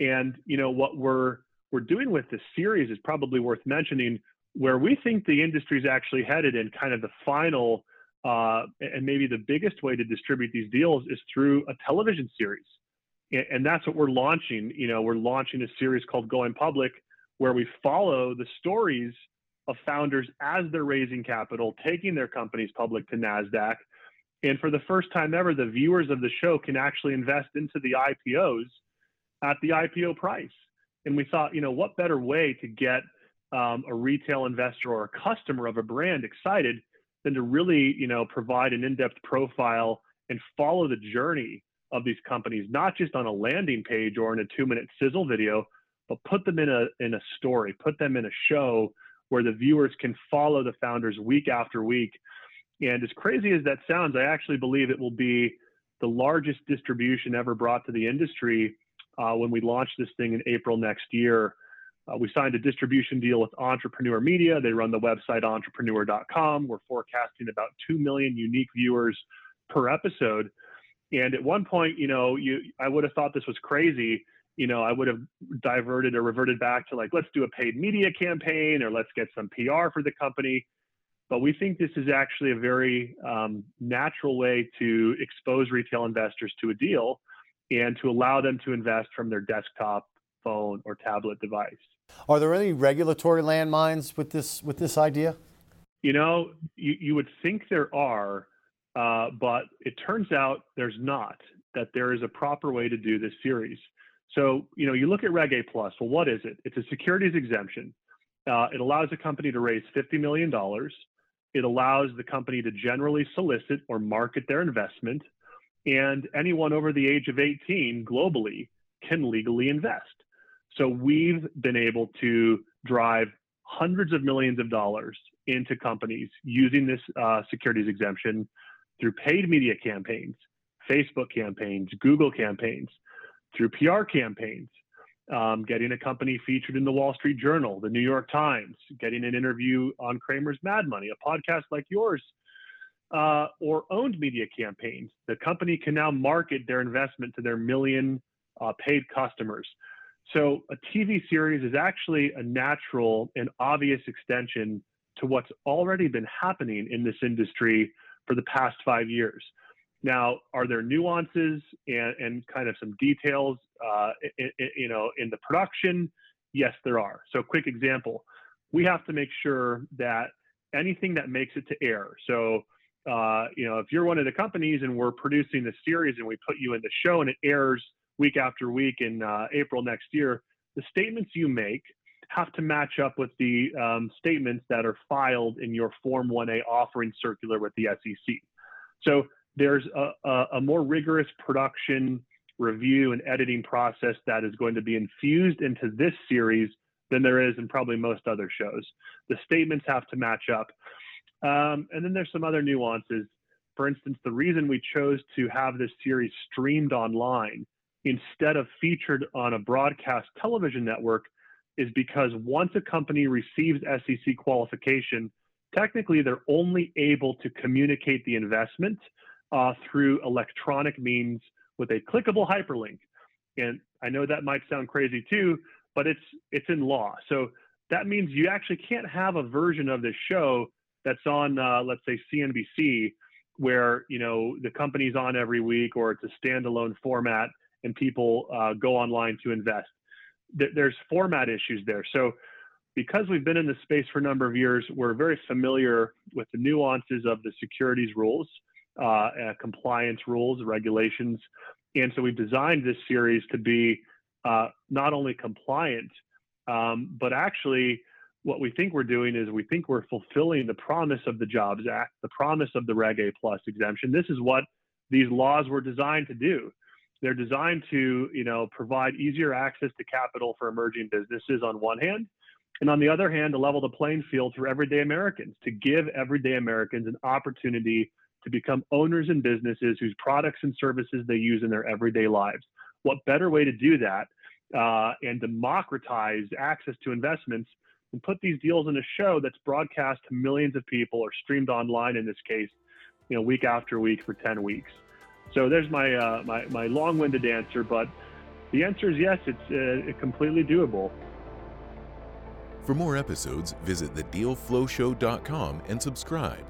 And you know what we're we're doing with this series is probably worth mentioning, where we think the industry is actually headed in kind of the final uh, and maybe the biggest way to distribute these deals is through a television series. And, and that's what we're launching. You know, we're launching a series called Going Public, where we follow the stories of founders as they're raising capital, taking their companies public to NASDAQ. And for the first time ever, the viewers of the show can actually invest into the IPOs at the IPO price. And we thought, you know, what better way to get um, a retail investor or a customer of a brand excited than to really, you know, provide an in-depth profile and follow the journey of these companies, not just on a landing page or in a two-minute sizzle video, but put them in a in a story, put them in a show where the viewers can follow the founders week after week. And as crazy as that sounds, I actually believe it will be the largest distribution ever brought to the industry uh, when we launch this thing in April next year. Uh, we signed a distribution deal with Entrepreneur Media. They run the website entrepreneur.com. We're forecasting about 2 million unique viewers per episode. And at one point, you know, you I would have thought this was crazy. You know, I would have diverted or reverted back to like, let's do a paid media campaign or let's get some PR for the company. But we think this is actually a very um, natural way to expose retail investors to a deal and to allow them to invest from their desktop, phone, or tablet device. Are there any regulatory landmines with this with this idea? You know, you, you would think there are, uh, but it turns out there's not. That there is a proper way to do this series. So, you know, you look at Reg A Plus. Well, what is it? It's a securities exemption. Uh, it allows a company to raise $50 million. It allows the company to generally solicit or market their investment. And anyone over the age of 18 globally can legally invest. So we've been able to drive hundreds of millions of dollars into companies using this uh, securities exemption through paid media campaigns, Facebook campaigns, Google campaigns, through PR campaigns, um, getting a company featured in the Wall Street Journal, the New York Times, getting an interview on Cramer's Mad Money, a podcast like yours, uh, or owned media campaigns. The company can now market their investment to their million uh, paid customers. So a TV series is actually a natural and obvious extension to what's already been happening in this industry for the past five years. Now, are there nuances and, and kind of some details, uh, in, in, you know, in the production? Yes, there are. So, quick example: we have to make sure that anything that makes it to air. So, uh, you know, if you're one of the companies and we're producing the series and we put you in the show and it airs week after week in uh, April next year, the statements you make have to match up with the um, statements that are filed in your Form 1A offering circular with the SEC. So there's a, a, a more rigorous production review and editing process that is going to be infused into this series than there is in probably most other shows. The statements have to match up. Um, and then there's some other nuances. For instance, the reason we chose to have this series streamed online instead of featured on a broadcast television network is because once a company receives SEC qualification, technically they're only able to communicate the investment uh, through electronic means with a clickable hyperlink. And I know that might sound crazy too, but it's it's in law. So that means you actually can't have a version of this show that's on, uh, let's say, CNBC, where you know the company's on every week, or it's a standalone format and people uh, go online to invest. There's format issues there. So because we've been in this space for a number of years, we're very familiar with the nuances of the securities rules, uh, uh, compliance rules, regulations. And so we've designed this series to be uh, not only compliant, um, but actually what we think we're doing is we think we're fulfilling the promise of the Jobs Act, the promise of the Reg A Plus exemption. This is what these laws were designed to do. They're designed to, you know, provide easier access to capital for emerging businesses on one hand, and on the other hand, to level the playing field for everyday Americans, to give everyday Americans an opportunity to become owners in businesses whose products and services they use in their everyday lives. What better way to do that uh, and democratize access to investments and put these deals in a show that's broadcast to millions of people or streamed online in this case, you know, week after week for 10 weeks. So there's my, uh, my, my long-winded answer, but the answer is yes. It's uh, completely doable. For more episodes, visit thedealflowshow.com and subscribe.